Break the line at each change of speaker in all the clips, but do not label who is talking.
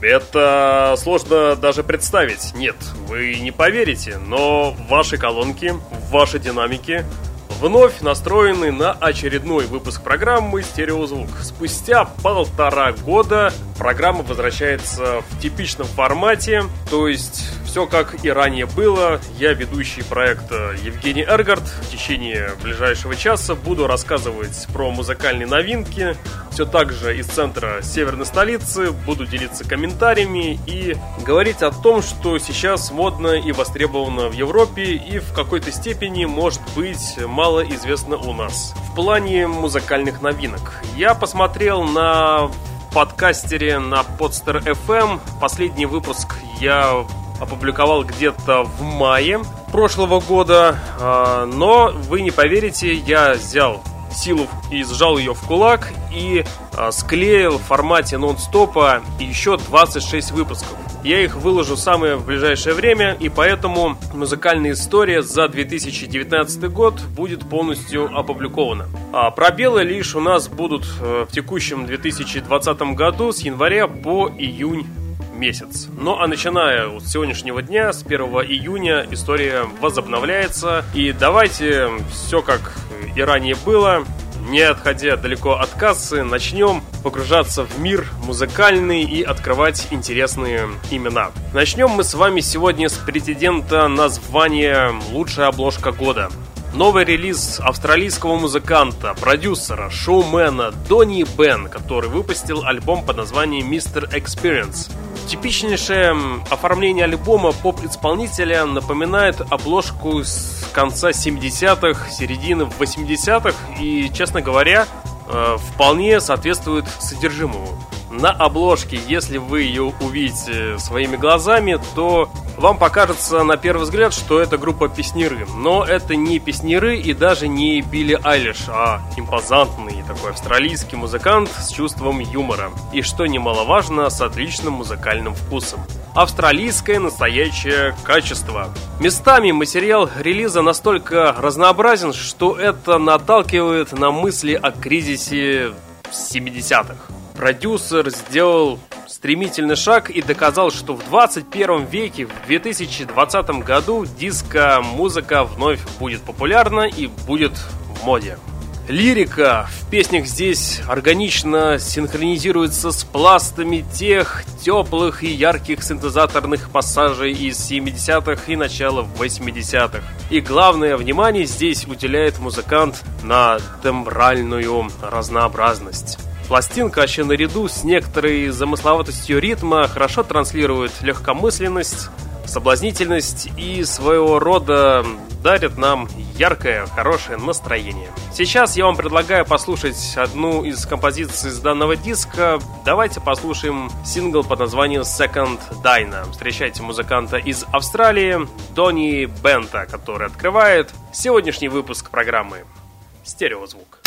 это сложно даже представить. Нет, вы не поверите, но ваши колонки, ваши динамики вновь настроены на очередной выпуск программы «Стереозвук». Спустя полтора года программа возвращается в типичном формате, то есть все как и ранее было. Я ведущий проекта Евгений Эргард. В течение ближайшего часа буду рассказывать про музыкальные новинки. Все так же из центра северной столицы. Буду делиться комментариями и говорить о том, что сейчас модно и востребовано в Европе и в какой-то степени может быть мало известно у нас. В плане музыкальных новинок. Я посмотрел на подкастере на Podster FM. Последний выпуск я опубликовал где-то в мае прошлого года, а, но вы не поверите, я взял силу и сжал ее в кулак и а, склеил в формате нон-стопа еще 26 выпусков. Я их выложу самое в ближайшее время, и поэтому музыкальная история за 2019 год будет полностью опубликована. А пробелы лишь у нас будут э, в текущем 2020 году с января по июнь месяц. Ну а начиная с сегодняшнего дня, с 1 июня, история возобновляется. И давайте все как и ранее было, не отходя далеко от кассы, начнем погружаться в мир музыкальный и открывать интересные имена. Начнем мы с вами сегодня с претендента на звание «Лучшая обложка года». Новый релиз австралийского музыканта, продюсера, шоумена Донни Бен, который выпустил альбом под названием Mr. Experience. Типичнейшее оформление альбома поп-исполнителя напоминает обложку с конца 70-х, середины 80-х и, честно говоря, э, вполне соответствует содержимому на обложке, если вы ее увидите своими глазами, то вам покажется на первый взгляд, что это группа песниры. Но это не песниры и даже не Билли Айлиш, а импозантный такой австралийский музыкант с чувством юмора. И что немаловажно, с отличным музыкальным вкусом австралийское настоящее качество. Местами материал релиза настолько разнообразен, что это наталкивает на мысли о кризисе 70-х продюсер сделал стремительный шаг и доказал, что в 21 веке, в 2020 году диско-музыка вновь будет популярна и будет в моде. Лирика в песнях здесь органично синхронизируется с пластами тех теплых и ярких синтезаторных пассажей из 70-х и начала 80-х. И главное внимание здесь уделяет музыкант на тембральную разнообразность. Пластинка еще наряду с некоторой замысловатостью ритма хорошо транслирует легкомысленность, соблазнительность и своего рода дарит нам яркое, хорошее настроение. Сейчас я вам предлагаю послушать одну из композиций с данного диска. Давайте послушаем сингл под названием Second Dyna. Встречайте музыканта из Австралии, Донни Бента, который открывает сегодняшний выпуск программы «Стереозвук».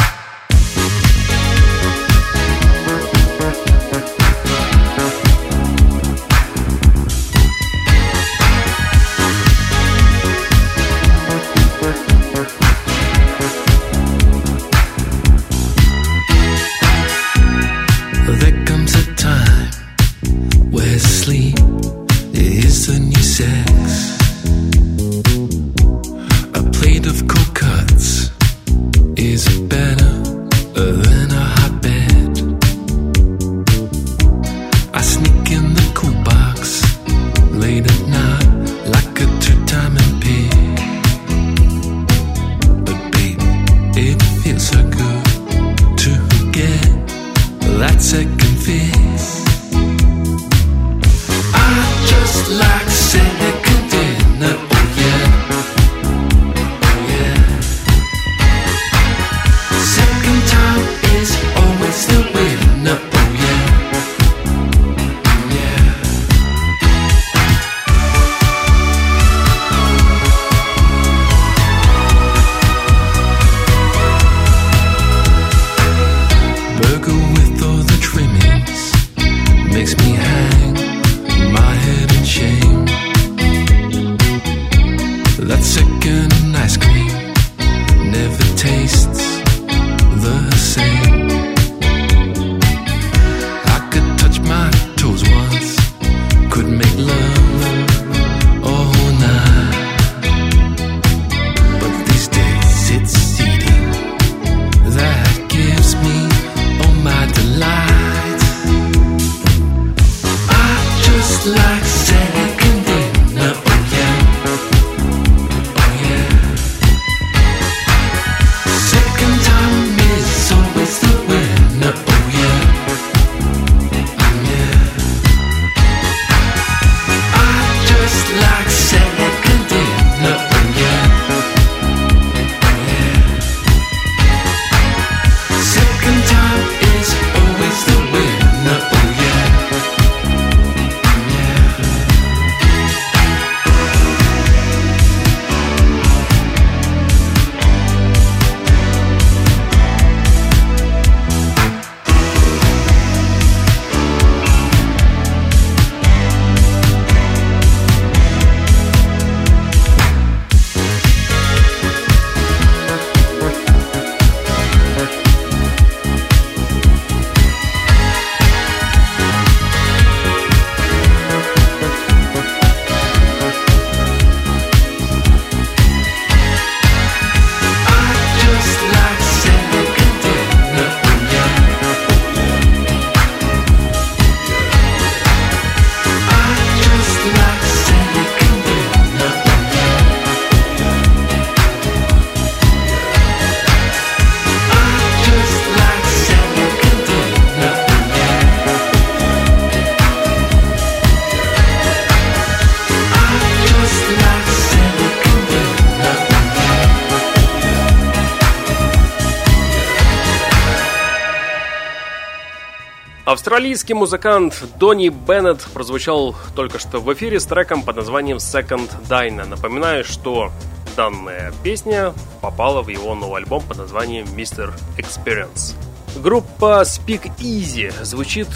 Австралийский музыкант Донни Беннет прозвучал только что в эфире с треком под названием Second Dyna. Напоминаю, что данная песня попала в его новый альбом под названием Mr. Experience. Группа Speak Easy звучит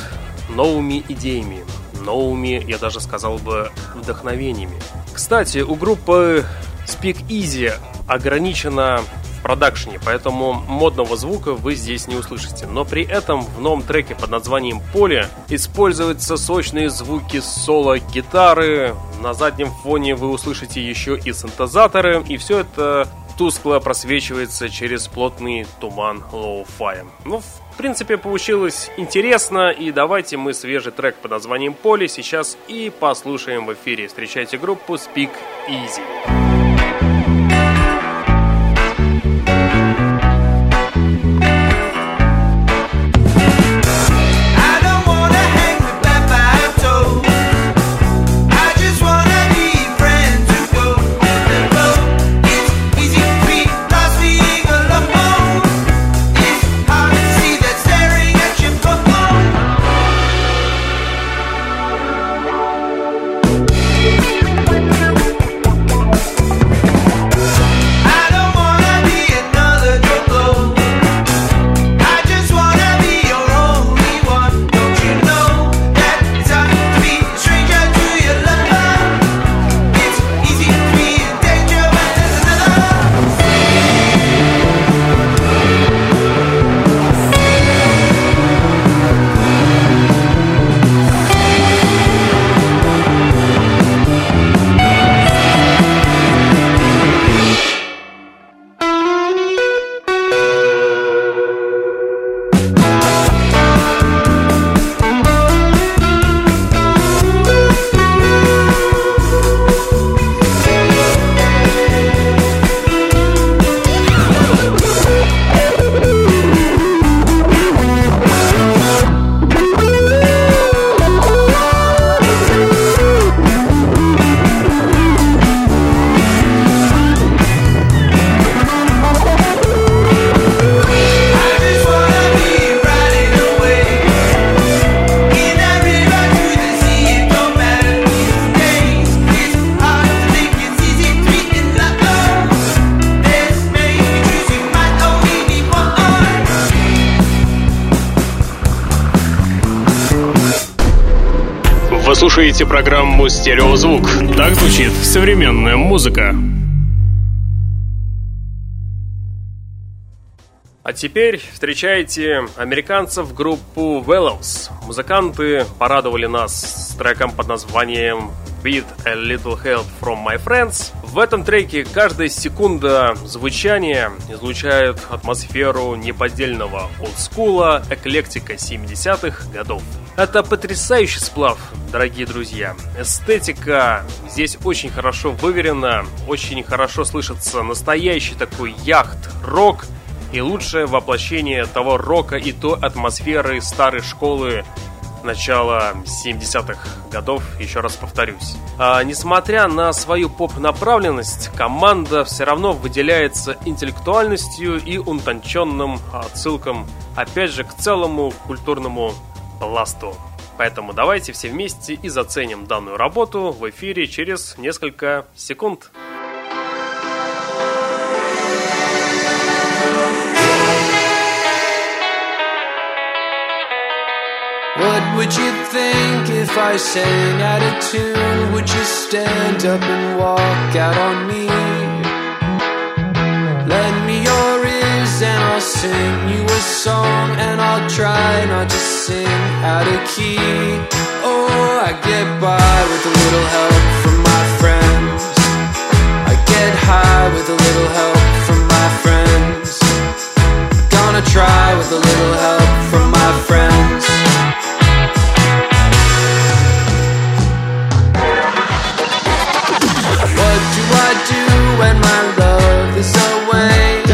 новыми идеями, новыми, я даже сказал бы, вдохновениями. Кстати, у группы Speak Easy ограничена продакшене, поэтому модного звука вы здесь не услышите. Но при этом в новом треке под названием «Поле» используются сочные звуки соло гитары, на заднем фоне вы услышите еще и синтезаторы, и все это тускло просвечивается через плотный туман лоу-фая. Ну, в принципе, получилось интересно, и давайте мы свежий трек под названием «Поле» сейчас и послушаем в эфире. Встречайте группу Speak Easy. Слушаете программу «Стереозвук». Так звучит современная музыка. А теперь встречайте американцев группу Wellows. Музыканты порадовали нас с треком под названием With a Little Help from My Friends. В этом треке каждая секунда звучания излучает атмосферу неподдельного олдскула, эклектика 70-х годов. Это потрясающий сплав, дорогие друзья. Эстетика здесь очень хорошо выверена, очень хорошо слышится настоящий такой яхт-рок и лучшее воплощение того рока и той атмосферы старой школы начала 70-х годов, еще раз повторюсь. А, несмотря на свою поп-направленность, команда все равно выделяется интеллектуальностью и утонченным отсылкам, опять же, к целому культурному пласту. Поэтому давайте все вместе и заценим данную работу в эфире через несколько секунд. Would you think if I sang out of tune? Would you stand up and walk out on me? Lend me your ears and I'll sing you a song and I'll try not to sing out of key. Oh, I get by with a little help from my friends. I get high with a little help from my friends. Gonna try with a little help from my friends. My love is away?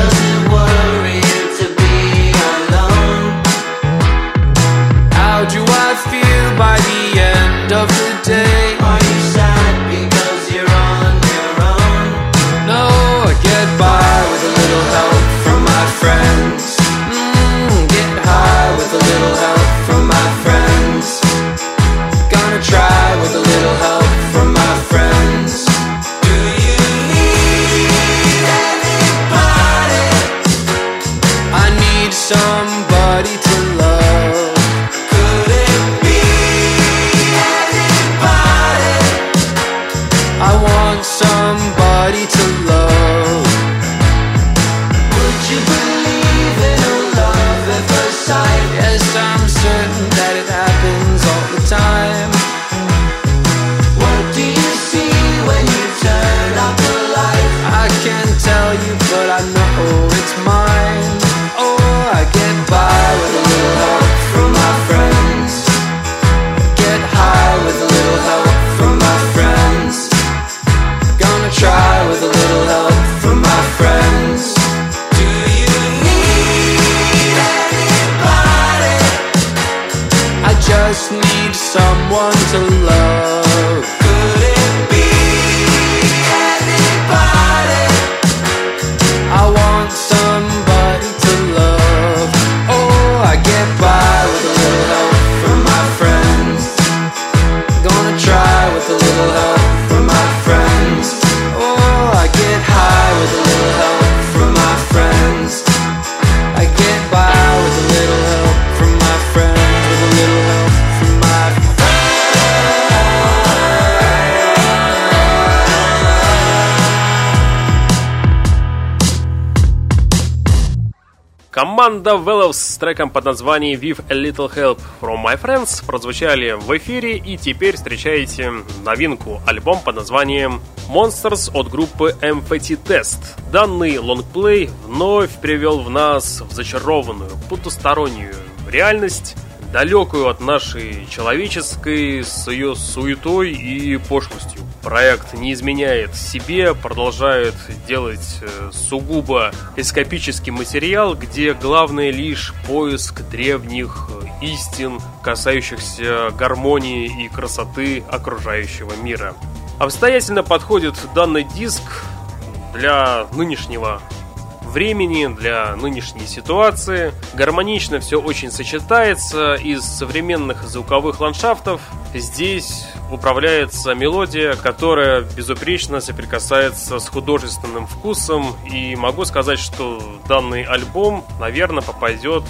Треком под названием With a Little Help from My Friends прозвучали в эфире и теперь встречаете новинку, альбом под названием Monsters от группы MFT Test. Данный лонгплей вновь привел в нас в зачарованную, потустороннюю реальность, далекую от нашей человеческой с ее суетой и пошлостью. Проект не изменяет себе, продолжает делать э, сугубо эскапический материал, где главное лишь поиск древних э, истин, касающихся гармонии и красоты окружающего мира. Обстоятельно подходит данный диск для нынешнего времени, для нынешней ситуации. Гармонично все очень сочетается. Из современных звуковых ландшафтов здесь управляется мелодия, которая безупречно соприкасается с художественным вкусом. И могу сказать, что данный альбом, наверное, попадет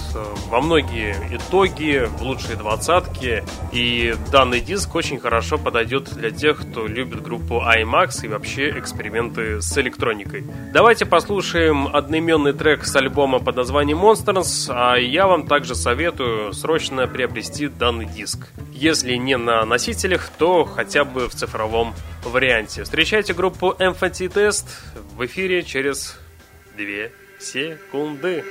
во многие итоги, в лучшие двадцатки. И данный диск очень хорошо подойдет для тех, кто любит группу IMAX и вообще эксперименты с электроникой. Давайте послушаем одноименный трек с альбома под названием Monsters, а я вам также советую срочно приобрести данный диск. Если не на носителях, то хотя бы в цифровом варианте. Встречайте группу MFT Test в эфире через 2 секунды.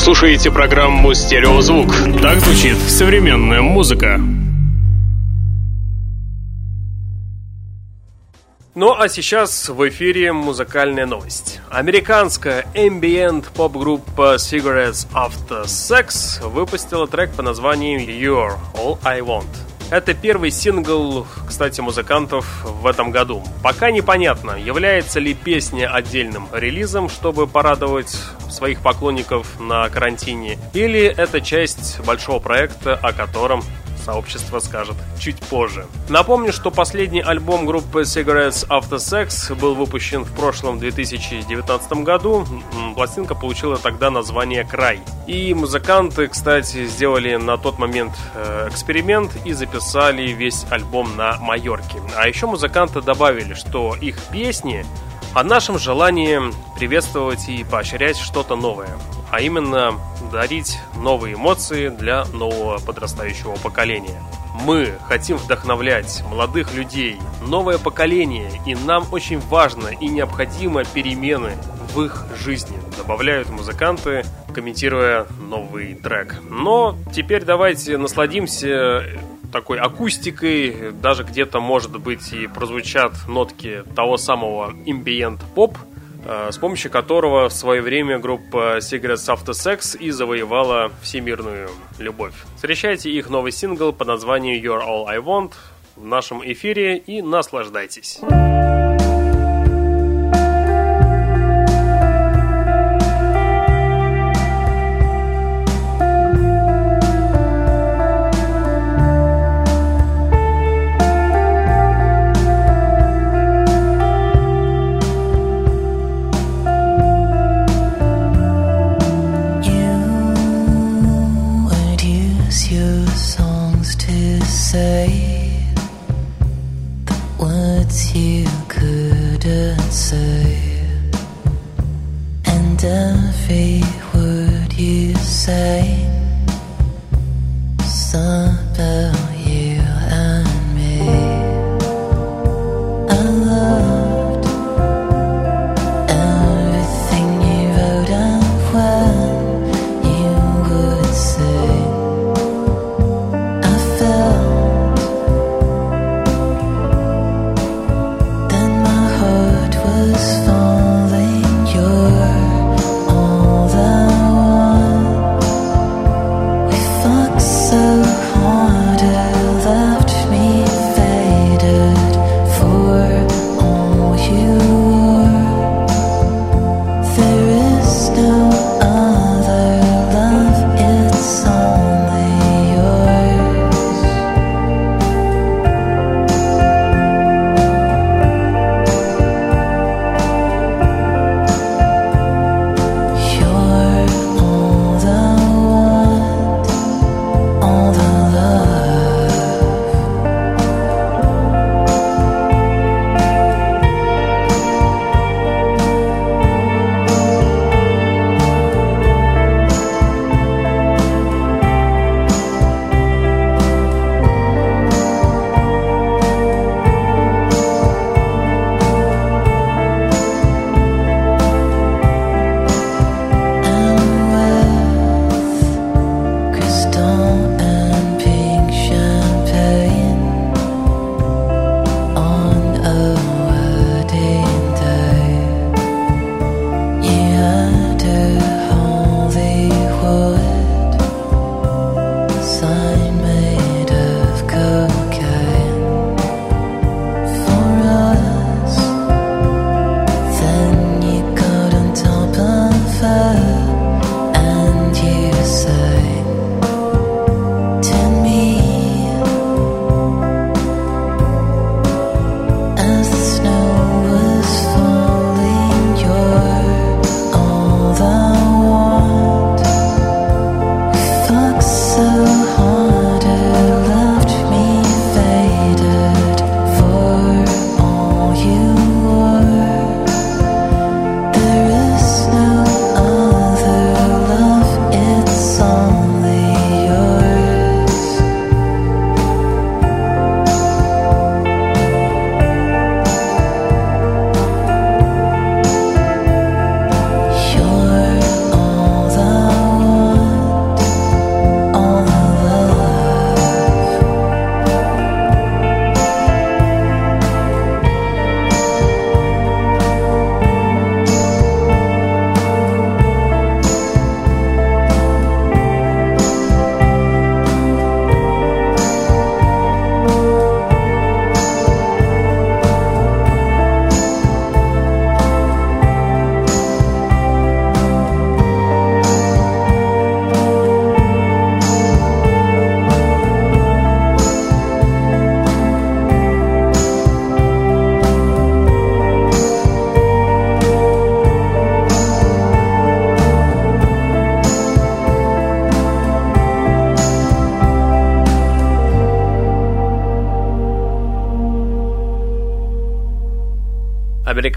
Слушаете программу «Стереозвук». Так звучит современная музыка. Ну а сейчас в эфире музыкальная новость. Американская ambient поп-группа Cigarettes After Sex выпустила трек по названию You're All I Want. Это первый сингл, кстати, музыкантов в этом году. Пока непонятно, является ли песня отдельным релизом, чтобы порадовать своих поклонников на карантине, или это часть большого проекта, о котором сообщество скажет чуть позже. Напомню, что последний альбом группы Cigarettes After Sex был выпущен в прошлом 2019 году. Пластинка получила тогда название «Край». И музыканты, кстати, сделали на тот момент э, эксперимент и записали весь альбом на Майорке. А еще музыканты добавили, что их песни о нашем желании приветствовать и поощрять что-то новое, а именно дарить новые эмоции для нового подрастающего поколения. Мы хотим вдохновлять молодых людей, новое поколение, и нам очень важно и необходимо перемены в их жизни, добавляют музыканты, комментируя новый трек. Но теперь давайте насладимся такой акустикой, даже где-то, может быть, и прозвучат нотки того самого ambient поп, э, с помощью которого в свое время группа Cigarettes After Sex и завоевала всемирную любовь. Встречайте их новый сингл под названием You're All I Want в нашем эфире и наслаждайтесь.
wonder if would you say.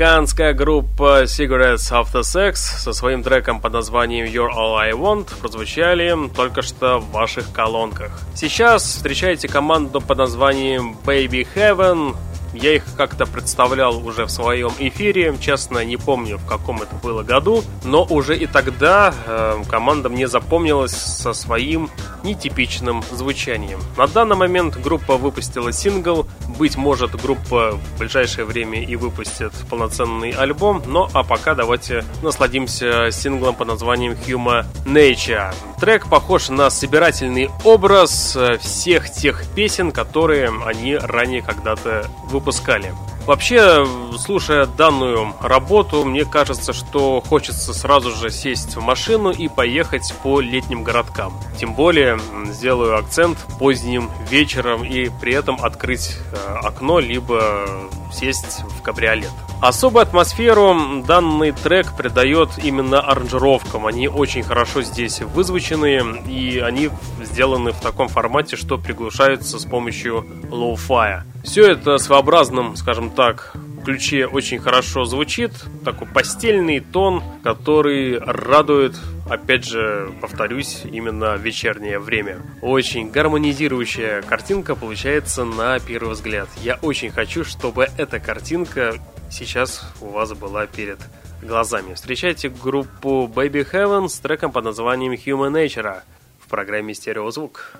Американская группа Cigarettes After Sex со своим треком под названием You're All I Want прозвучали только что в ваших колонках. Сейчас встречайте команду под названием Baby Heaven, я их как-то представлял уже в своем эфире, честно не помню в каком это было году, но уже и тогда э, команда мне запомнилась со своим нетипичным звучанием. На данный момент группа выпустила сингл, быть может группа в ближайшее время и выпустит полноценный альбом, но а пока давайте насладимся синглом под названием Human Nature. Трек похож на собирательный образ всех тех песен, которые они ранее когда-то выпускали. Вообще, слушая данную работу, мне кажется, что хочется сразу же сесть в машину и поехать по летним городкам. Тем более, сделаю акцент поздним вечером и при этом открыть э, окно, либо сесть в кабриолет. Особую атмосферу данный трек придает именно аранжировкам. Они очень хорошо здесь вызвучены, и они сделаны в таком формате, что приглушаются с помощью лоу-фая. Все это своеобразным, скажем так, ключе очень хорошо звучит. Такой постельный тон, который радует, опять же, повторюсь, именно вечернее время. Очень гармонизирующая картинка получается на первый взгляд. Я очень хочу, чтобы эта картинка сейчас у вас была перед глазами. Встречайте группу Baby Heaven с треком под названием Human Nature в программе «Стереозвук».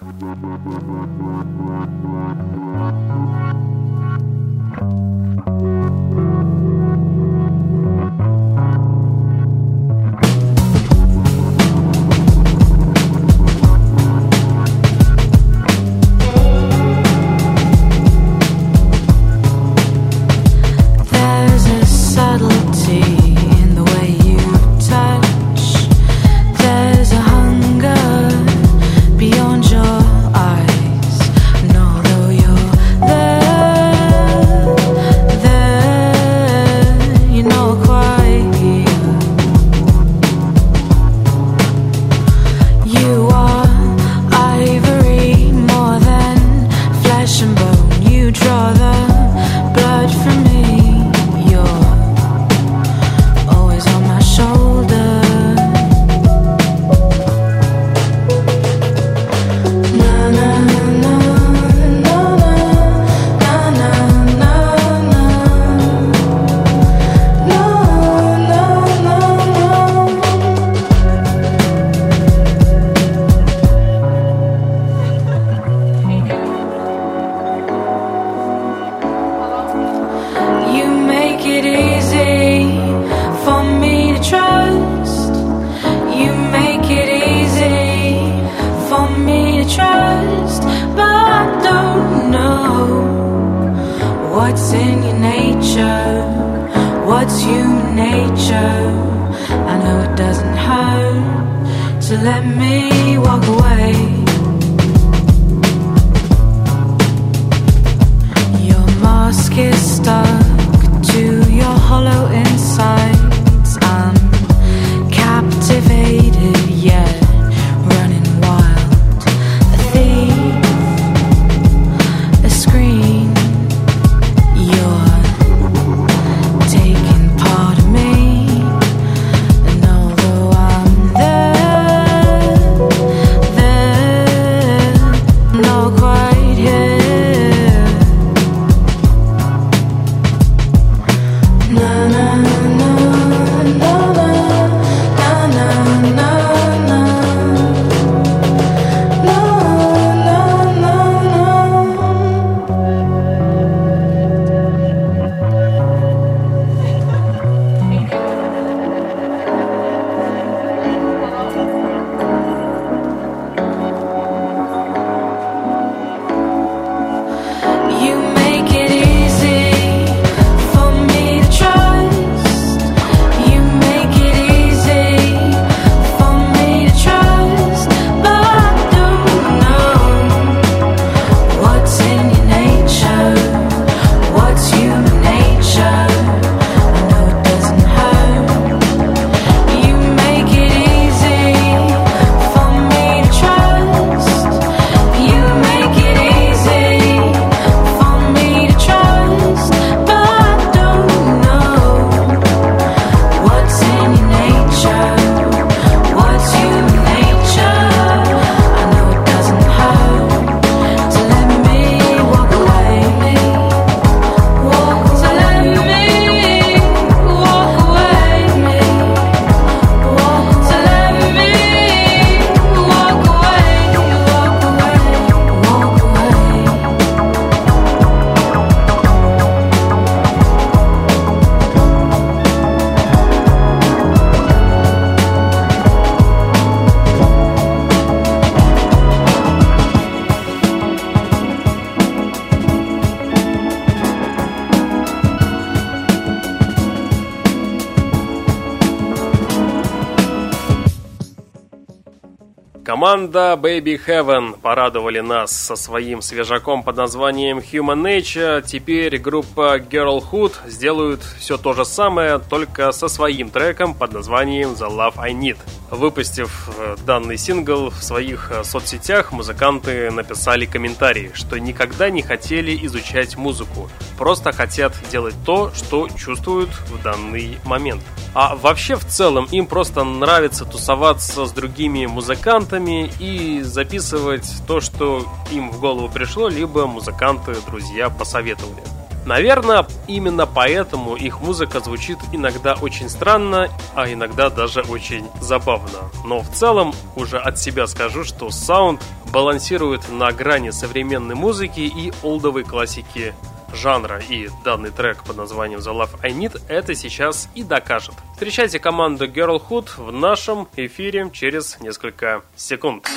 Команда Baby Heaven порадовали нас со своим свежаком под названием Human Nature. Теперь группа Girlhood сделают все то же самое, только со своим треком под названием The Love I Need. Выпустив э, данный сингл в своих э, соцсетях, музыканты написали комментарий, что никогда не хотели изучать музыку, просто хотят делать то, что чувствуют в данный момент. А вообще в целом им просто нравится тусоваться с другими музыкантами и записывать то, что им в голову пришло, либо музыканты, друзья посоветовали. Наверное, именно поэтому их музыка звучит иногда очень странно, а иногда даже очень забавно. Но в целом уже от себя скажу, что саунд балансирует на грани современной музыки и олдовой классики жанра и данный трек под названием The Love I Need это сейчас и докажет. Встречайте команду Girlhood в нашем эфире через несколько секунд.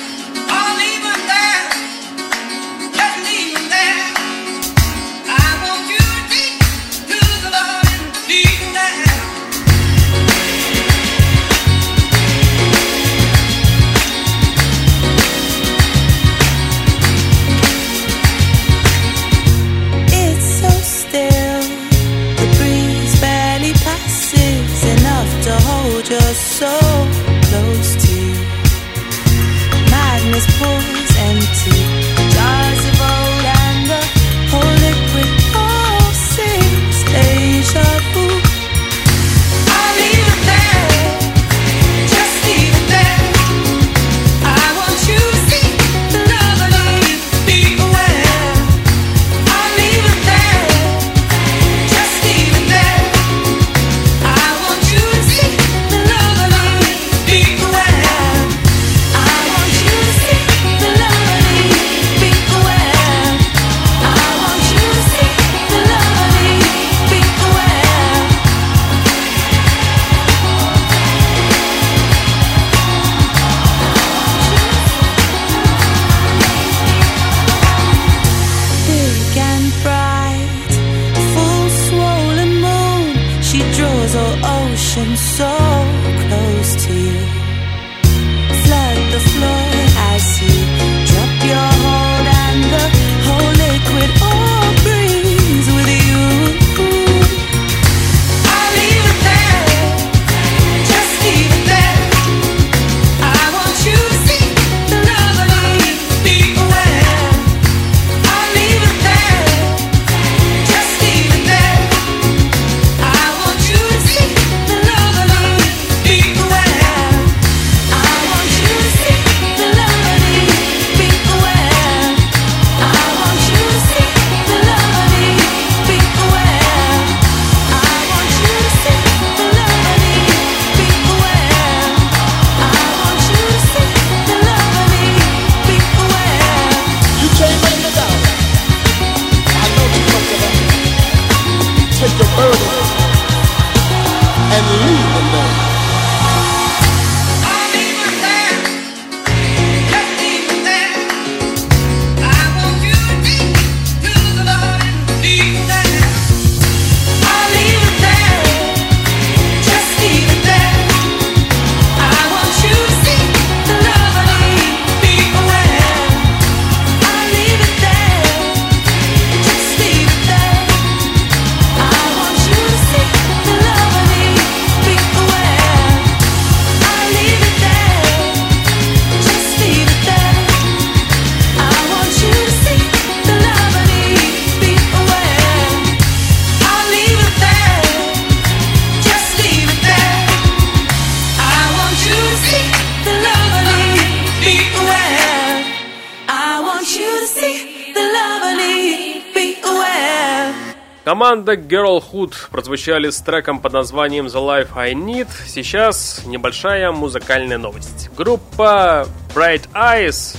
Команда Girlhood прозвучали с треком под названием The Life I Need. Сейчас небольшая музыкальная новость. Группа Bright Eyes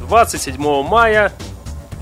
27 мая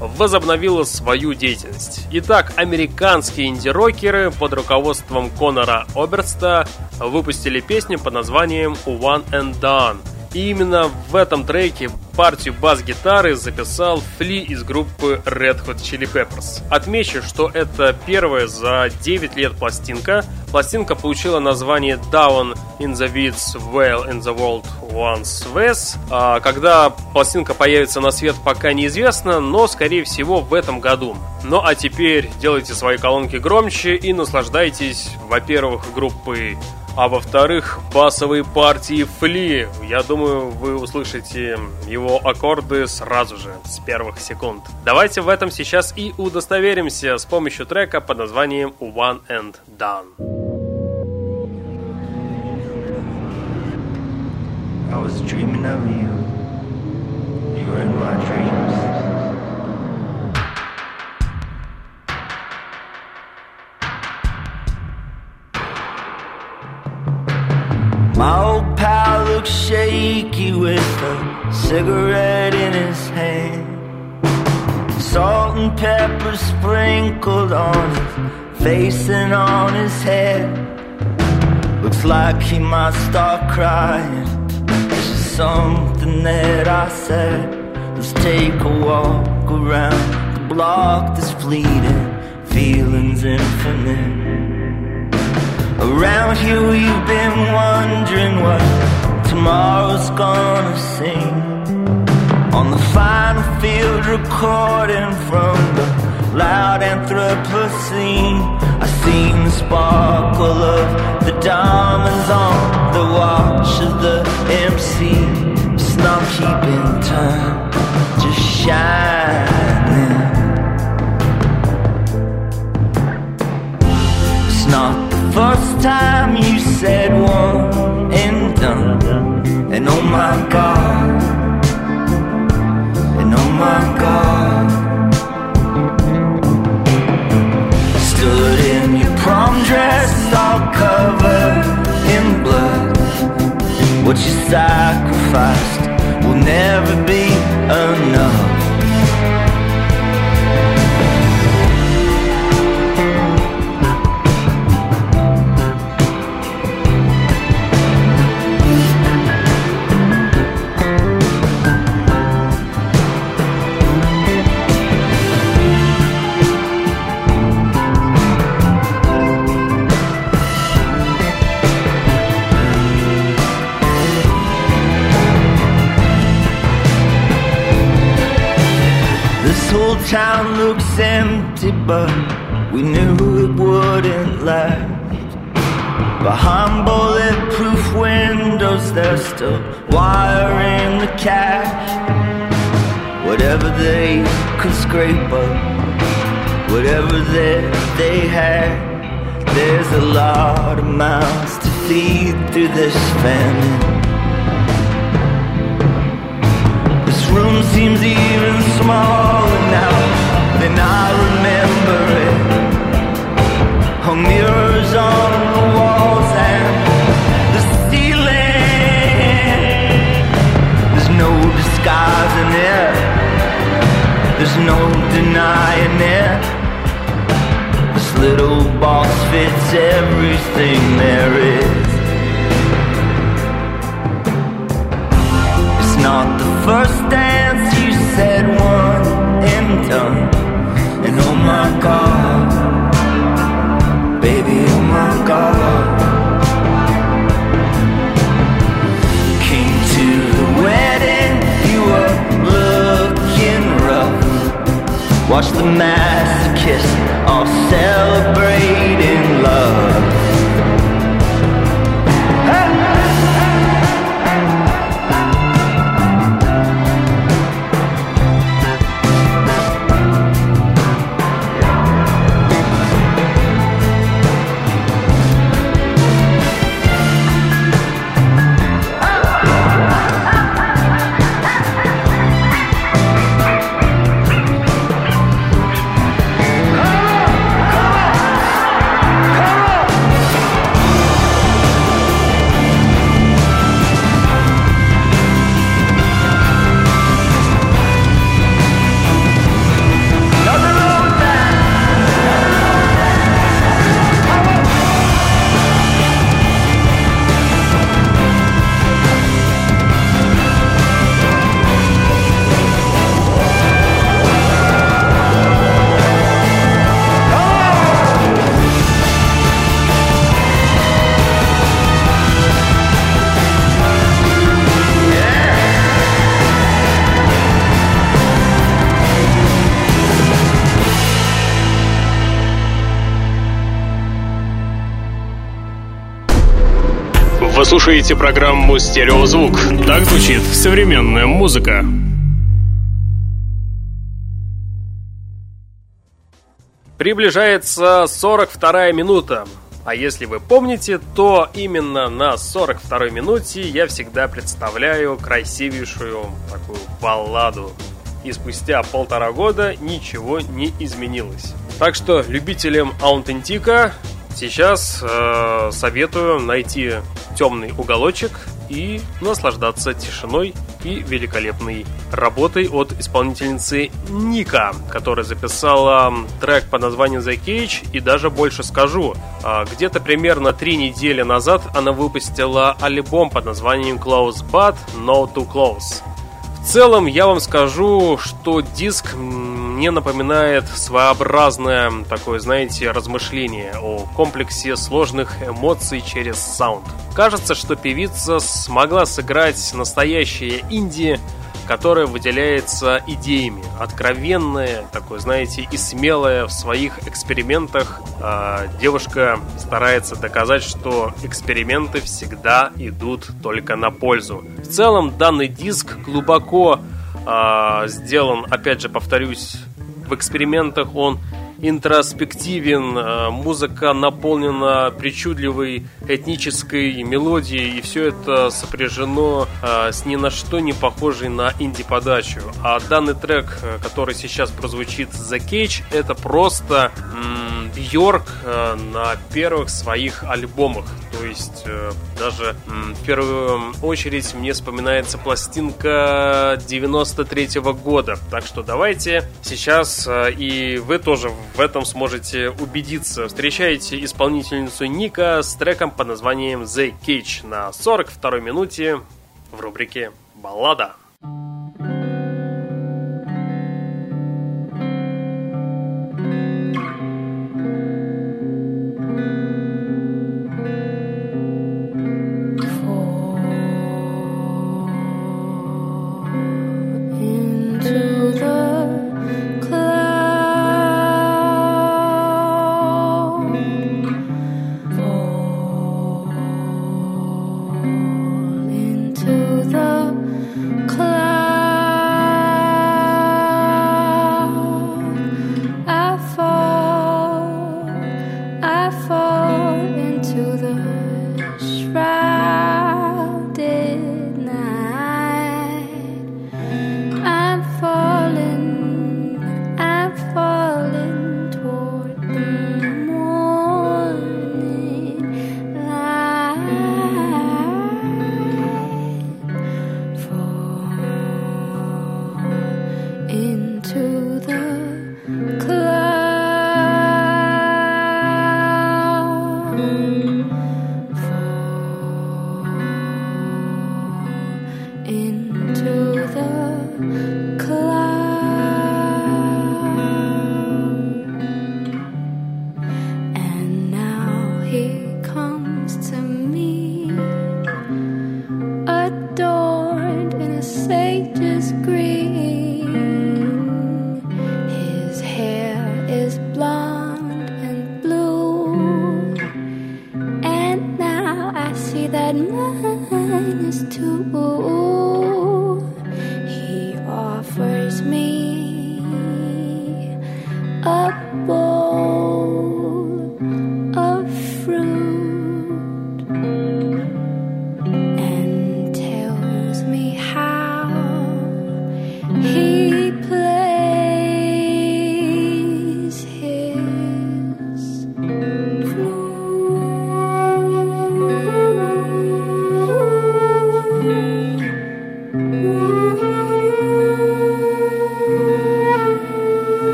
возобновила свою деятельность. Итак, американские инди-рокеры под руководством Конора Оберста выпустили песню под названием One and Done – и именно в этом треке партию бас-гитары записал Фли из группы Red Hot Chili Peppers. Отмечу, что это первая за 9 лет пластинка. Пластинка получила название Down in the Weeds, Well in the World
Once Wes. А когда пластинка появится на свет, пока неизвестно, но, скорее всего, в этом году. Ну а теперь делайте свои колонки громче и наслаждайтесь, во-первых, группой а во-вторых, басовые партии Фли. Я думаю, вы услышите его аккорды сразу же, с первых секунд. Давайте в этом сейчас и удостоверимся с помощью трека под названием One and Done.
I was dreaming of you. You were in my dreams. My old pal looks shaky with a cigarette in his hand. Salt and pepper sprinkled on his face and on his head. Looks like he might start crying something that I said. Let's take a walk around the block that's fleeting, feelings infinite. Around here we've been wondering what tomorrow's gonna sing. On the final field recording from the loud Anthropocene I seen the sparkle of the diamonds on the watch of the MC It's not keeping time, just shining time you said one and done. And oh my God. And oh my God. Stood in your prom dress all covered in blood. What you sacrificed will never be enough town looks empty, but we knew it wouldn't last. Behind bulletproof windows, they're still wiring the cash. Whatever they could scrape up, whatever that they had, there's a lot of mouths to feed through this famine. Room seems even smaller now than I remember it. Hung mirrors on the walls and the ceiling. There's no disguising it. There's no denying it. This little box fits everything there is. It's not first dance you said one and done. And oh my god, baby, oh my god. Came to the wedding, you were looking rough. Watch the mass kiss, all celebrating love.
Слушаете программу «Стереозвук». Так звучит современная музыка. Приближается 42 минута. А если вы помните, то именно на 42 минуте я всегда представляю красивейшую такую балладу. И спустя полтора года ничего не изменилось. Так что любителям аутентика сейчас э, советую найти темный уголочек и наслаждаться тишиной и великолепной работой от исполнительницы Ника, которая записала трек под названием The Cage, и даже больше скажу, а, где-то примерно три недели назад она выпустила альбом под названием Close But No Too Close. В целом, я вам скажу, что диск мне напоминает своеобразное такое, знаете, размышление о комплексе сложных эмоций через саунд. Кажется, что певица смогла сыграть настоящее инди, которое выделяется идеями. Откровенное, такое, знаете, и смелое в своих экспериментах. А, девушка старается доказать, что эксперименты всегда идут только на пользу. В целом, данный диск глубоко а, сделан, опять же, повторюсь, в экспериментах он интроспективен, э, музыка наполнена причудливой этнической мелодией, и все это сопряжено э, с ни на что не похожей на инди-подачу. А данный трек, э, который сейчас прозвучит The Cage, это просто Бьорк на первых своих альбомах. То есть даже в первую очередь мне вспоминается пластинка 93 -го года. Так что давайте сейчас и вы тоже в этом сможете убедиться. Встречайте исполнительницу Ника с треком под названием The Cage на 42 минуте в рубрике «Баллада».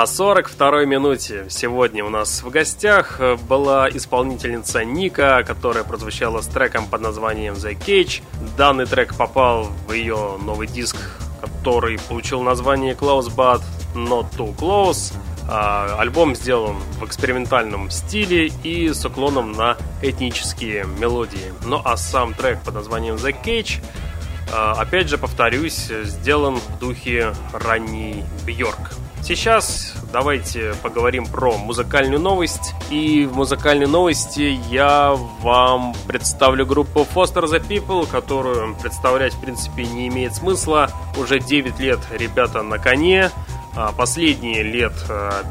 На 42-й минуте сегодня у нас в гостях была исполнительница Ника, которая прозвучала с треком под названием The Cage. Данный трек попал в ее новый диск, который получил название Close But Not Too Close. А, альбом сделан в экспериментальном стиле и с уклоном на этнические мелодии. Ну а сам трек под названием The Cage а, опять же, повторюсь, сделан в духе ранней Бьорк. Сейчас давайте поговорим про музыкальную новость. И в музыкальной новости я вам представлю группу Foster the People, которую представлять в принципе не имеет смысла. Уже 9 лет ребята на коне. А последние лет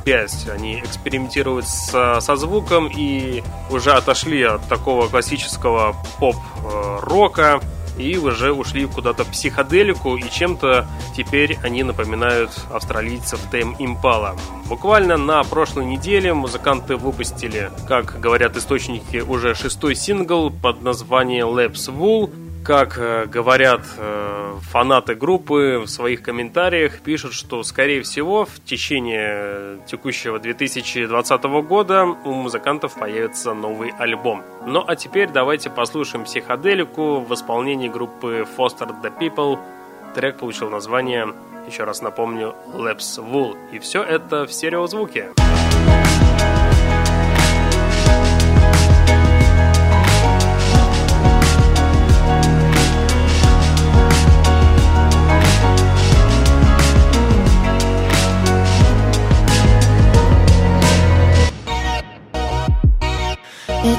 5 э, они экспериментируют с, со звуком и уже отошли от такого классического поп-рока э, и уже ушли куда-то в психоделику, и чем-то теперь они напоминают австралийцев Тем Импала. Буквально на прошлой неделе музыканты выпустили, как говорят источники, уже шестой сингл под названием Labs Wool, как э, говорят э, фанаты группы в своих комментариях, пишут, что, скорее всего, в течение текущего 2020 года у музыкантов появится новый альбом. Ну а теперь давайте послушаем психоделику в исполнении группы Foster the People. Трек получил название, еще раз напомню, Labs Wool. И все это в стереозвуке.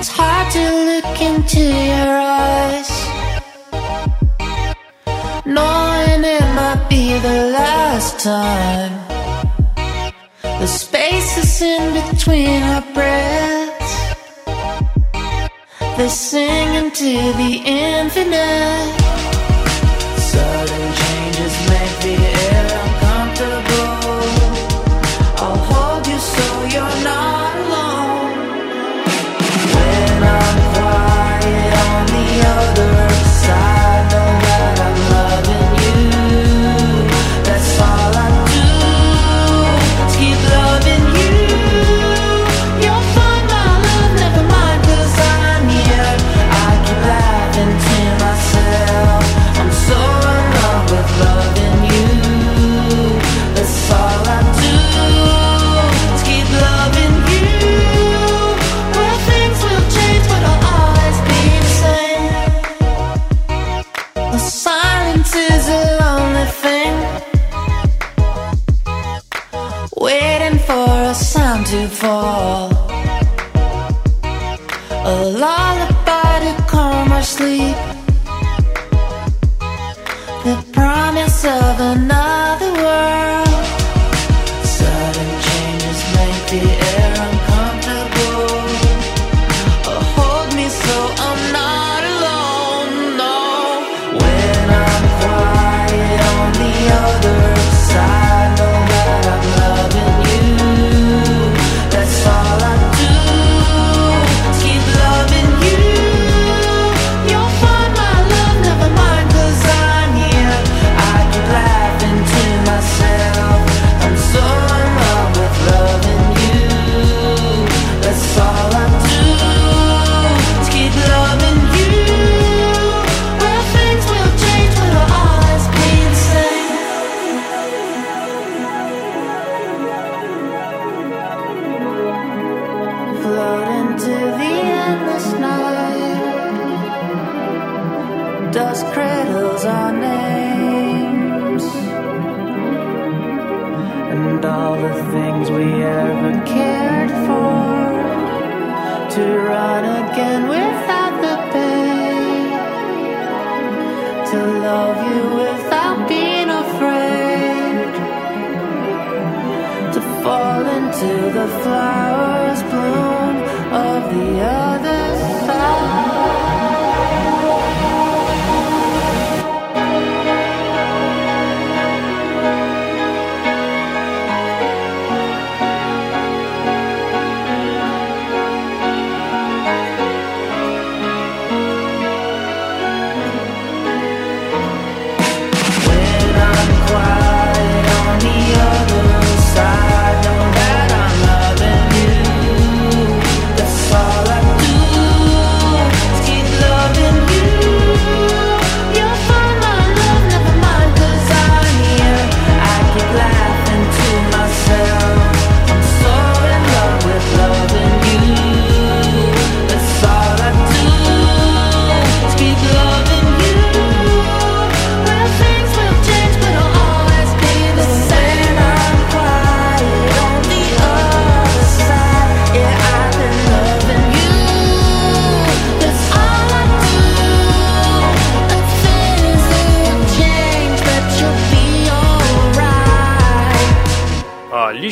It's hard to look into your eyes, knowing it might be the last time. The spaces in between our breaths, they sing into the infinite. Sudden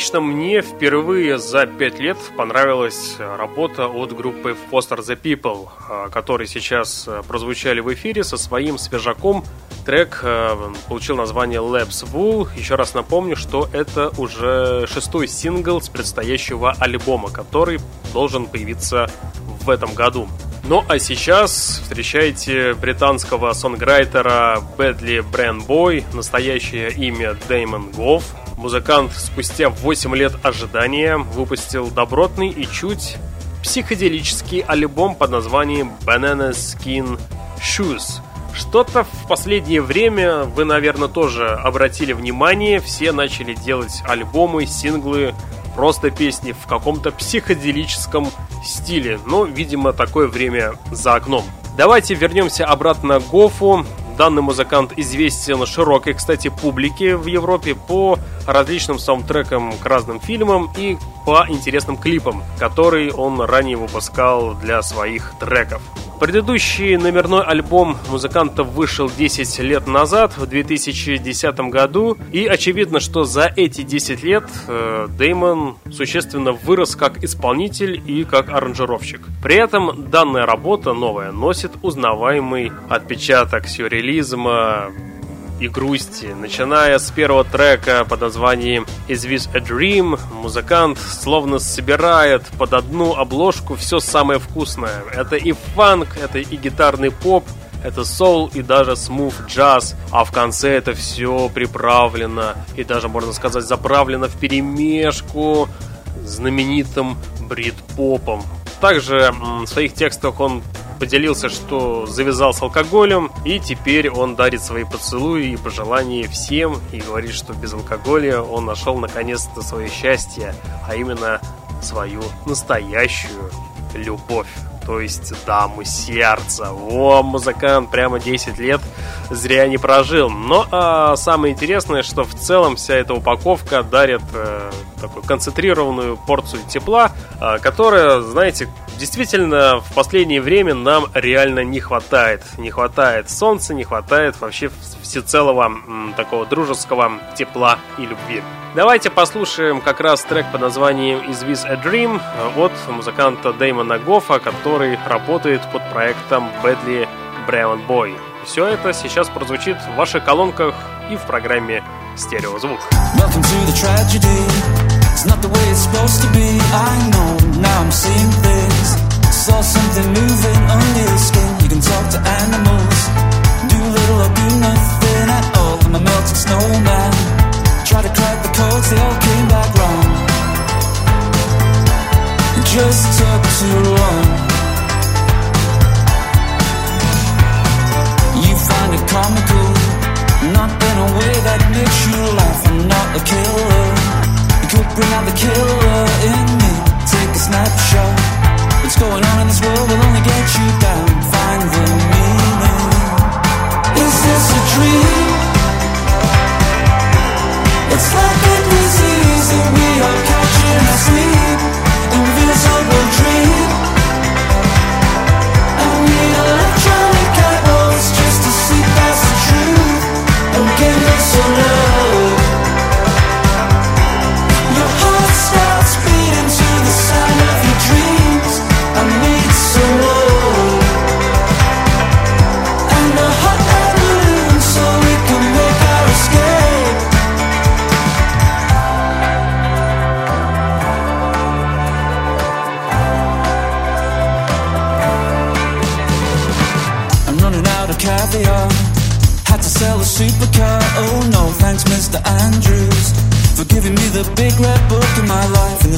Лично мне впервые за пять лет понравилась работа от группы Foster the People, а, которые сейчас а, прозвучали в эфире со своим свежаком. Трек а, получил название Labs Wool. Еще раз напомню, что это уже шестой сингл с предстоящего альбома, который должен появиться в этом году. Ну а сейчас встречайте британского сонграйтера Бэдли Брэнбой, настоящее имя Дэймон Гофф. Музыкант спустя 8 лет ожидания выпустил добротный и чуть психоделический альбом под названием Banana Skin Shoes. Что-то в последнее время вы, наверное, тоже обратили внимание, все начали делать альбомы, синглы, просто песни в каком-то психоделическом стиле. Но, видимо, такое время за окном. Давайте вернемся обратно к Гофу. Данный музыкант известен широкой, кстати, публике в Европе по различным саундтрекам к разным фильмам и по интересным клипам, которые он ранее выпускал для своих треков. Предыдущий номерной альбом музыканта вышел 10 лет назад, в 2010 году, и очевидно, что за эти 10 лет э, Дэймон существенно вырос как исполнитель и как аранжировщик. При этом данная работа новая носит узнаваемый отпечаток сюрреализма, и грусти. Начиная с первого трека под названием Is This a Dream, музыкант словно собирает под одну обложку все самое вкусное. Это и фанк, это и гитарный поп, это соул и даже смув джаз, а в конце это все приправлено и даже, можно сказать, заправлено в перемешку знаменитым брит-попом. Также в своих текстах он поделился, что завязал с алкоголем, и теперь он дарит свои поцелуи и пожелания всем, и говорит, что без алкоголя он нашел наконец-то свое счастье, а именно свою настоящую любовь. То есть даму сердца. О, музыкант прямо 10 лет зря не прожил. Но а, самое интересное, что в целом вся эта упаковка дарит э, такую концентрированную порцию тепла, э, которая, знаете, действительно в последнее время нам реально не хватает. Не хватает солнца, не хватает вообще всецелого м, такого дружеского тепла и любви. Давайте послушаем как раз трек под названием Is This a Dream от музыканта Дэймона Гофа, который работает под проектом Badly Brown Boy. Все это сейчас прозвучит в ваших колонках и в программе «Стереозвук».
Saw something moving under your skin. You can talk to animals. Do little or do nothing at all. I'm a melted snowman. Try to crack the codes, they all came back wrong. It just took too long. Find it comical, not in a way that makes you laugh. I'm not a killer. You could bring out the killer in me. Take a snapshot. What's going on in this world will only get you down. Find the meaning. Is this a dream? It's like a disease that we all catch so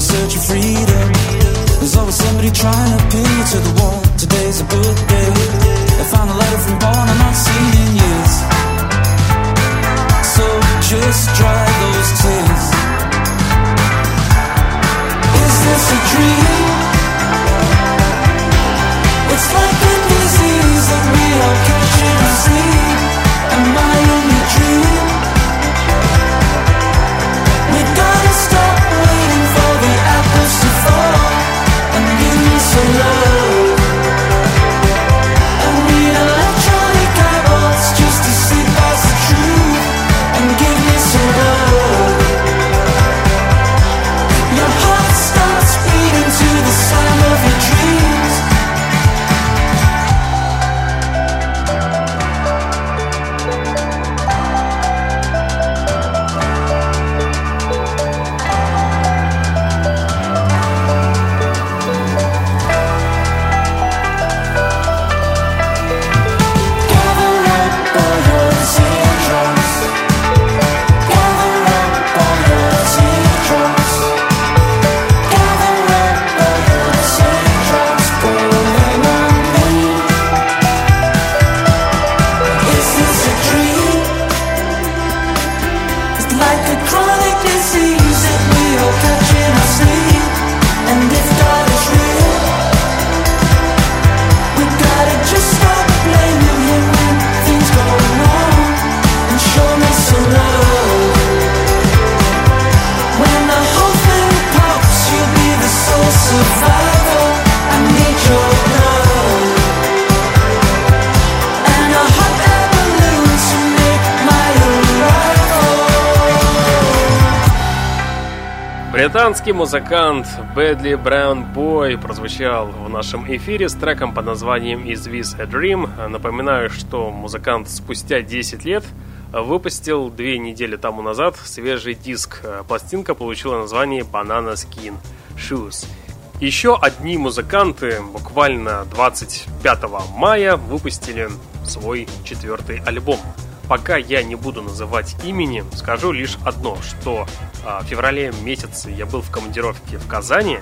in search of freedom. There's always somebody trying to pin you to the wall. Today's a good
Британский музыкант Бэдли Браун Бой прозвучал в нашем эфире с треком под названием «Is This a Dream?». Напоминаю, что музыкант спустя 10 лет выпустил две недели тому назад свежий диск. Пластинка получила название «Banana Skin Shoes». Еще одни музыканты буквально 25 мая выпустили свой четвертый альбом. Пока я не буду называть имени, скажу лишь одно, что а, в феврале месяце я был в командировке в Казани,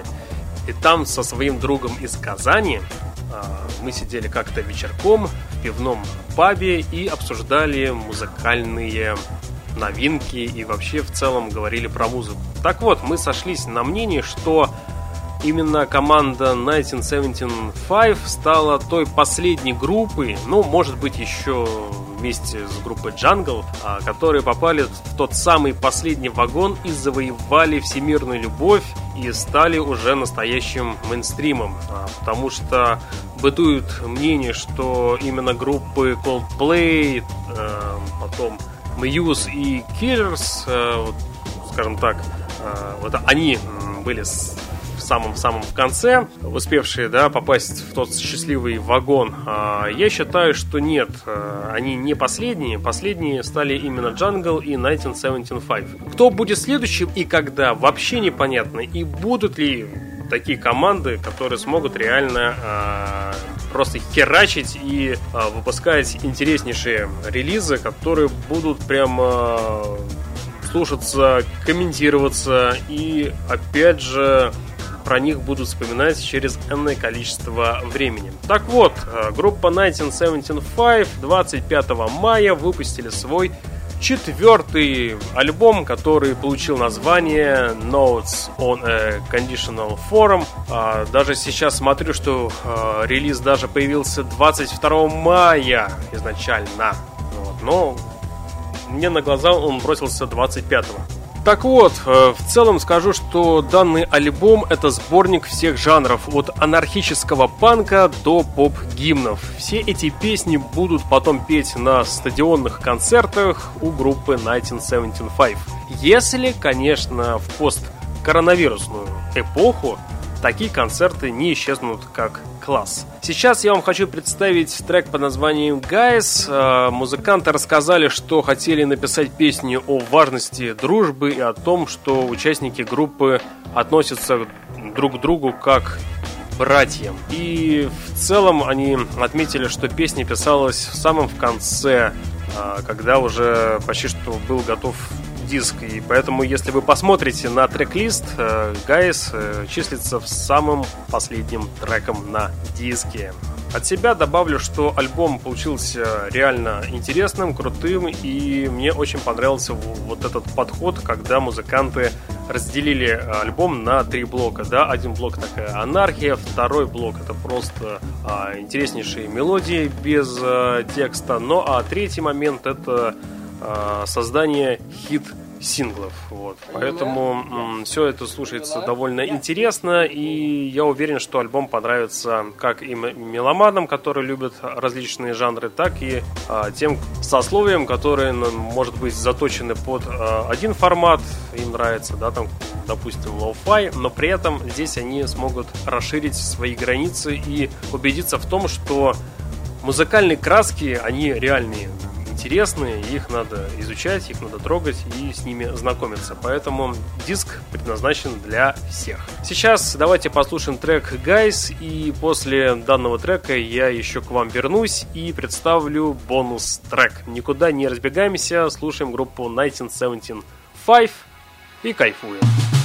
и там со своим другом из Казани а, мы сидели как-то вечерком в пивном пабе и обсуждали музыкальные новинки и вообще в целом говорили про музыку. Так вот, мы сошлись на мнении, что именно команда 1975 стала той последней группой, ну, может быть, еще вместе с группой Jungle, а, которые попали в тот самый последний вагон и завоевали всемирную любовь и стали уже настоящим мейнстримом. А, Потому что бытует мнение, что именно группы Coldplay, э, потом Muse и Killers, э, скажем так, э, вот они были самом-самом конце, успевшие да, попасть в тот счастливый вагон. А, Я считаю, что нет, э, они не последние. Последние стали именно Jungle и 1975. Кто будет следующим и когда, вообще непонятно. И будут ли такие команды, которые смогут реально э, просто херачить и выпускать интереснейшие релизы, которые будут прям слушаться, комментироваться и опять же про них будут вспоминать через энное количество времени. Так вот, э, группа 1975 25 мая выпустили свой четвертый альбом, который получил название Notes on a Conditional Forum. А, Даже сейчас смотрю, что э, релиз даже появился 22 мая изначально. Но мне на глаза он бросился 25-го. Так вот, э, в целом скажу, что данный альбом это сборник всех жанров, от анархического панка до поп-гимнов. Все эти песни будут потом петь на стадионных концертах у группы 1975. Если, конечно, в посткоронавирусную эпоху такие концерты не исчезнут как класс. Сейчас я вам хочу представить трек под названием «Guys». Э, музыканты рассказали, что хотели написать песню о важности дружбы и о том, что участники группы относятся друг к другу как братьям. И в целом они отметили, что песня писалась в самом в конце, э, когда уже почти что был готов диск. И поэтому, если вы посмотрите на трек-лист, Гайс э, числится самым последним треком на диске. От себя добавлю, что альбом получился реально интересным, крутым, и мне очень понравился вот этот подход, когда музыканты разделили альбом на три блока. Да? Один блок такая анархия, второй блок это просто а, интереснейшие мелодии без а, текста, ну а третий момент это а, создание хит синглов. Вот. Поэтому м, все это слушается довольно интересно, и я уверен, что альбом понравится как и меломанам, которые любят различные жанры, так и а, тем сословиям, которые, может быть, заточены под а, один формат, им нравится, да, там, допустим, лоу-фай, но при этом здесь они смогут расширить свои границы и убедиться в том, что музыкальные краски, они реальные интересные, их надо изучать, их надо трогать и с ними знакомиться. Поэтому диск предназначен для всех. Сейчас давайте послушаем трек Guys, и после данного трека я еще к вам вернусь и представлю бонус трек. Никуда не разбегаемся, слушаем группу 1975 и кайфуем.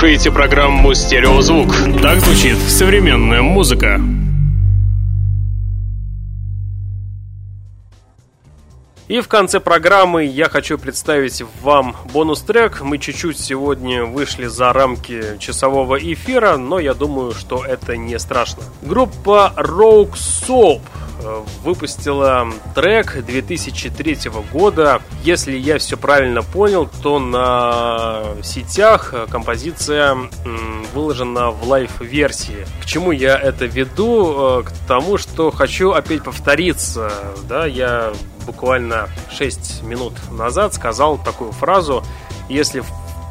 Слушаете программу «Стереозвук». Так звучит современная музыка. И в конце программы я хочу представить вам бонус-трек. Мы чуть-чуть сегодня вышли за рамки часового эфира, но я думаю, что это не страшно. Группа Rogue Soap выпустила трек 2003 года. Если я все правильно понял, то на сетях э, композиция выложена в live-версии. К чему я это веду? Э, К тому, что хочу опять повториться. Да, я буквально 6 минут назад сказал такую фразу. Если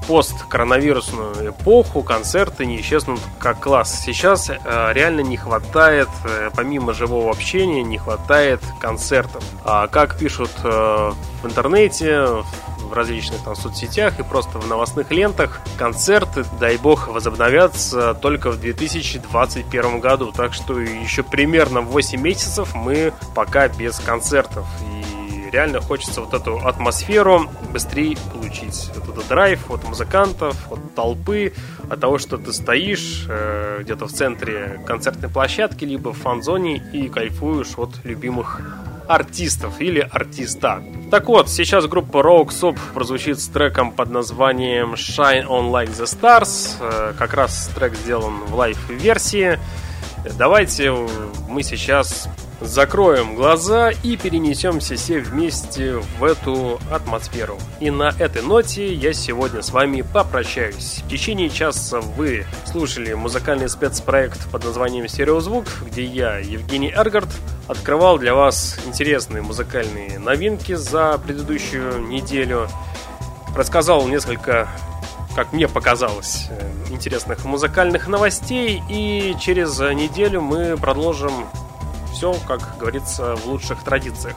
посткоронавирусную эпоху концерты не исчезнут как класс. Сейчас э, реально не хватает, э, помимо живого общения, не хватает концертов. А как пишут э, в интернете, в различных там соцсетях и просто в новостных лентах, концерты, дай бог, возобновятся только в 2021 году. Так что еще примерно 8 месяцев мы пока без концертов. И реально хочется вот эту атмосферу быстрее получить. Вот этот драйв от музыкантов, от толпы, от того, что ты стоишь э, где-то в центре концертной площадки, либо в фан-зоне и кайфуешь от любимых артистов или артиста. Так вот, сейчас группа Rogue Soap прозвучит с треком под названием Shine On Like The Stars. Э, Как раз трек сделан в live-версии. Давайте мы сейчас закроем глаза и перенесемся все вместе в эту атмосферу. И на этой ноте я сегодня с вами попрощаюсь. В течение часа вы слушали музыкальный спецпроект под названием «Стереозвук», где я, Евгений Эргард, открывал для вас интересные музыкальные новинки за предыдущую неделю. Рассказал несколько как мне показалось, э, интересных музыкальных новостей. И через неделю мы продолжим все, как говорится, в лучших традициях.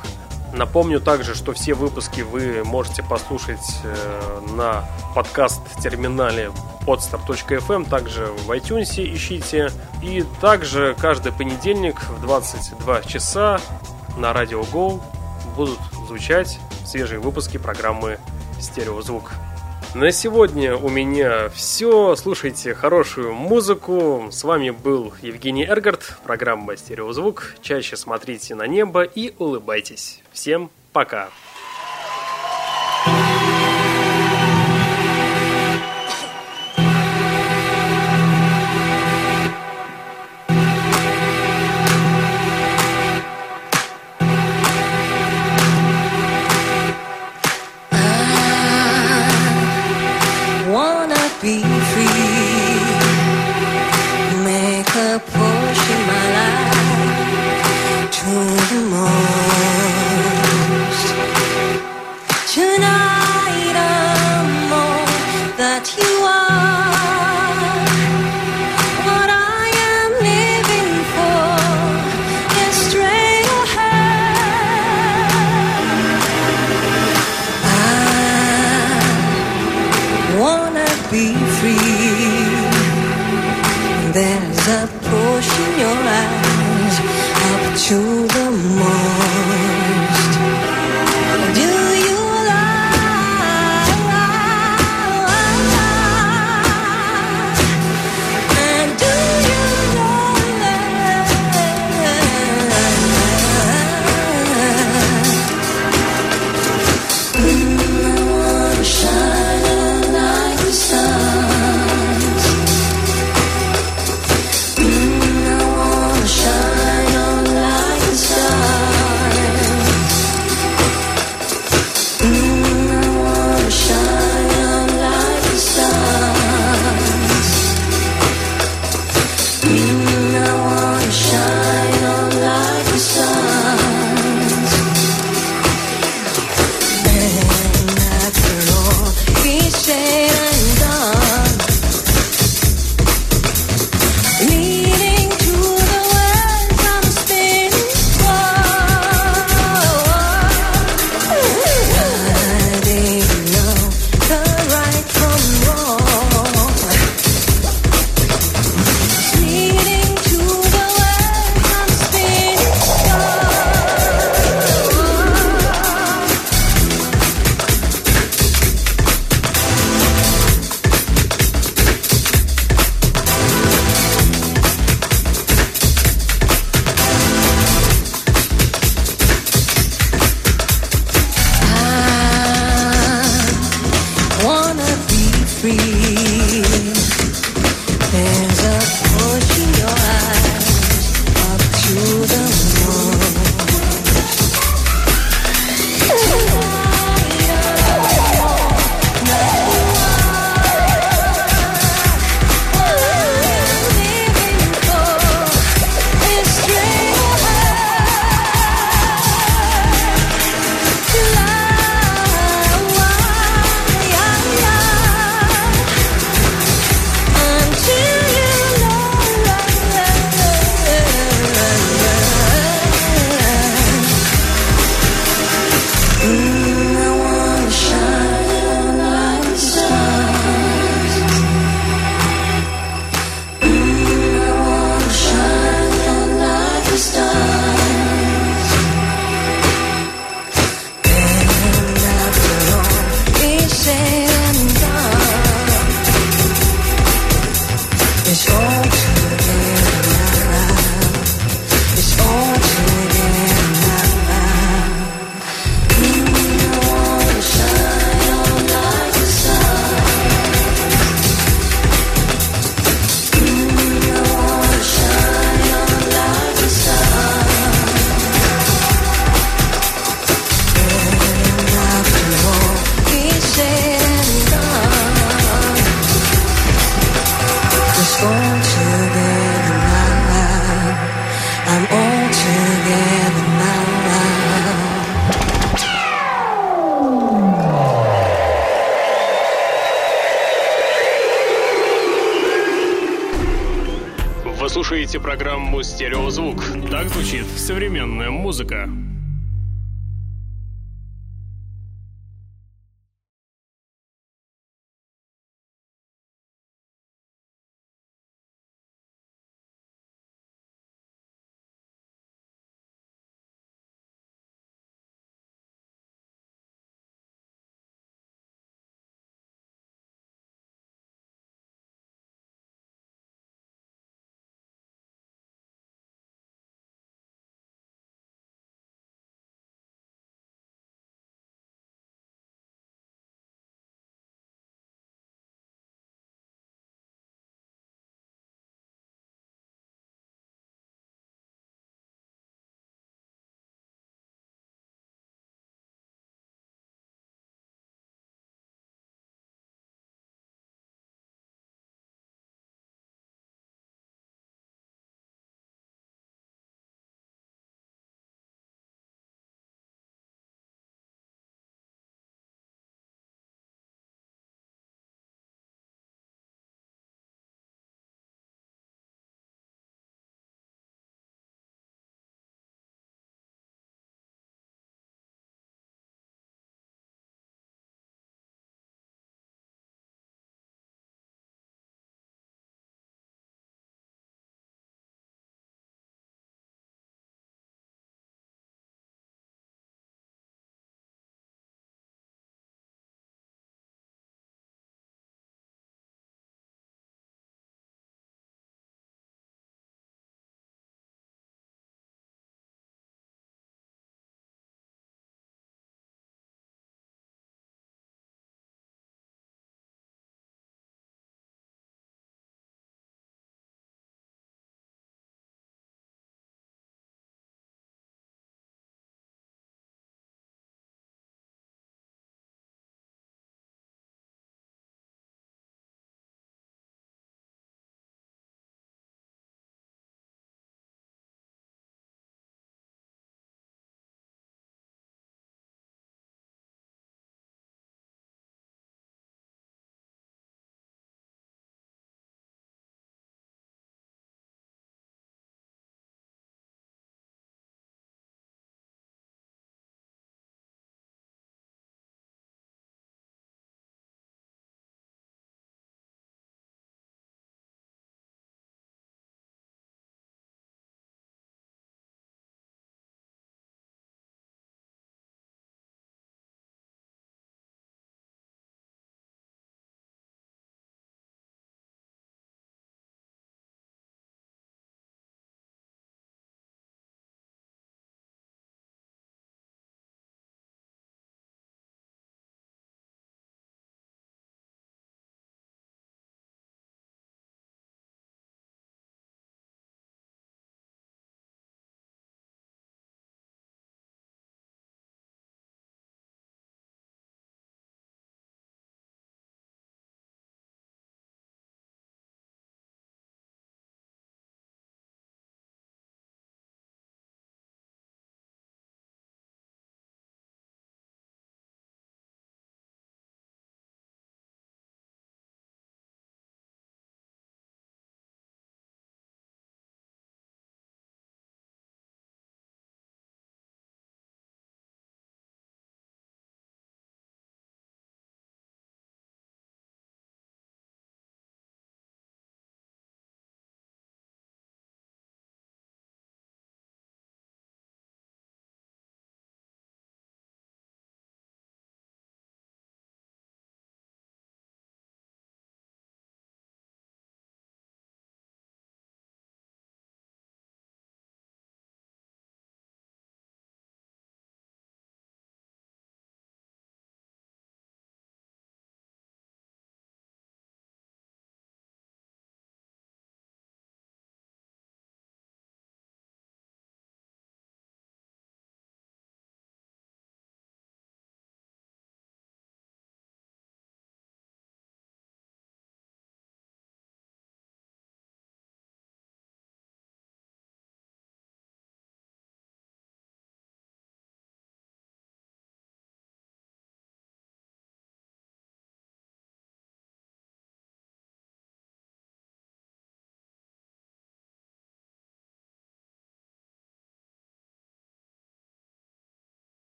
Напомню также, что все выпуски вы можете послушать э, на подкаст-терминале podstar.fm, также в iTunes ищите. И также каждый понедельник в 22 часа на Радио Go будут звучать свежие выпуски программы «Стереозвук». На сегодня у меня все. Слушайте хорошую музыку. С вами был Евгений Эргард, программа «Стереозвук». Чаще смотрите на небо и улыбайтесь. Всем пока.